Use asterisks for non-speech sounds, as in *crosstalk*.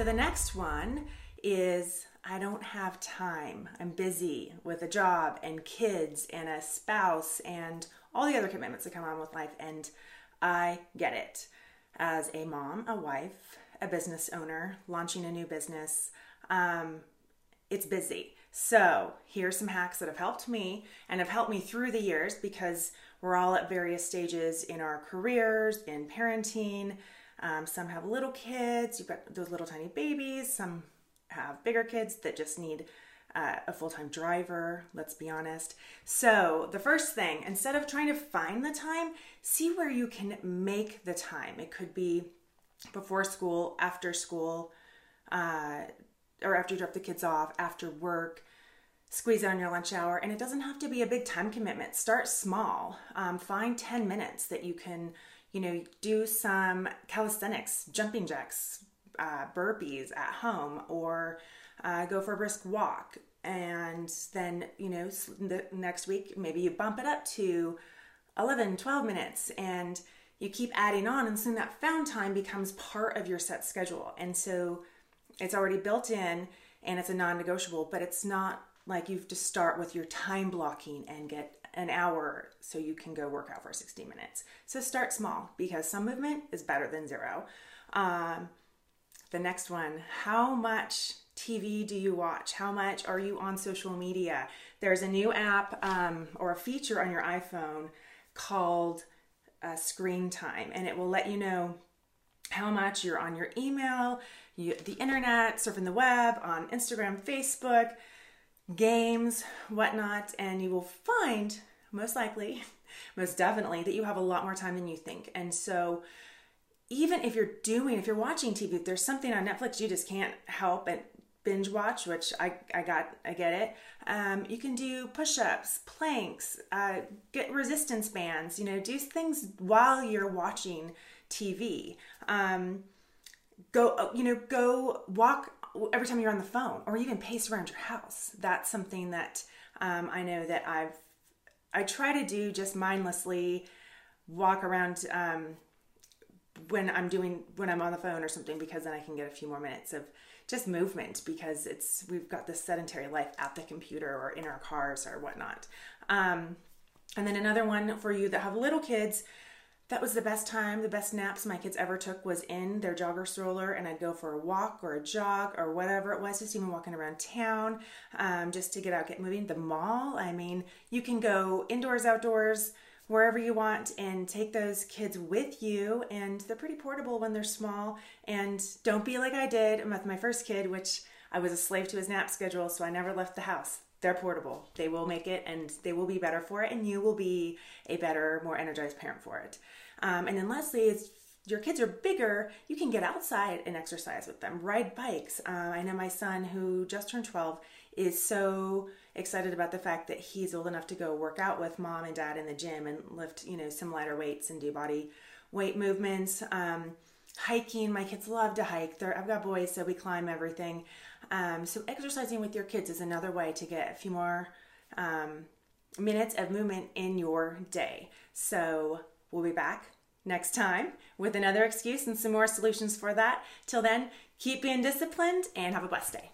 So the next one is I don't have time. I'm busy with a job and kids and a spouse and all the other commitments that come on with life. And I get it. As a mom, a wife, a business owner, launching a new business, um, it's busy. So, here's some hacks that have helped me and have helped me through the years because we're all at various stages in our careers, in parenting. Um, some have little kids, you've got those little tiny babies, some have bigger kids that just need uh, a full time driver, let's be honest. So, the first thing, instead of trying to find the time, see where you can make the time. It could be before school, after school, uh, or after you drop the kids off, after work. Squeeze on your lunch hour, and it doesn't have to be a big time commitment. Start small. Um, find 10 minutes that you can, you know, do some calisthenics, jumping jacks, uh, burpees at home, or uh, go for a brisk walk. And then, you know, the next week, maybe you bump it up to 11, 12 minutes and you keep adding on. And soon that found time becomes part of your set schedule. And so it's already built in and it's a non negotiable, but it's not like you have to start with your time blocking and get an hour so you can go work out for 60 minutes. So start small because some movement is better than zero. Um, the next one, how much TV do you watch? How much are you on social media? There's a new app um, or a feature on your iPhone called uh, Screen Time, and it will let you know how much you're on your email, you, the internet, surfing the web, on Instagram, Facebook, games, whatnot, and you will find most likely, *laughs* most definitely, that you have a lot more time than you think. And so, even if you're doing, if you're watching TV, if there's something on Netflix you just can't help but binge watch, which I, I got, I get it. Um, you can do push ups, planks, uh, get resistance bands, you know, do things while you're watching TV. Um, go, uh, you know, go walk every time you're on the phone or even pace around your house. That's something that um, I know that I've, I try to do just mindlessly walk around um, when I'm doing, when I'm on the phone or something, because then I can get a few more minutes of, just movement because it's we've got this sedentary life at the computer or in our cars or whatnot. Um, and then another one for you that have little kids. That was the best time, the best naps my kids ever took was in their jogger stroller, and I'd go for a walk or a jog or whatever it was, just even walking around town, um, just to get out, get moving. The mall, I mean, you can go indoors, outdoors wherever you want and take those kids with you. And they're pretty portable when they're small. And don't be like I did with my first kid, which I was a slave to his nap schedule, so I never left the house. They're portable. They will make it and they will be better for it, and you will be a better, more energized parent for it. Um, and then lastly, is your kids are bigger, you can get outside and exercise with them, ride bikes. Um, I know my son, who just turned 12, is so excited about the fact that he's old enough to go work out with mom and dad in the gym and lift, you know, some lighter weights and do body weight movements. Um, hiking, my kids love to hike. They're, I've got boys, so we climb everything. Um, so exercising with your kids is another way to get a few more um, minutes of movement in your day. So we'll be back next time with another excuse and some more solutions for that. Till then, keep being disciplined and have a blessed day.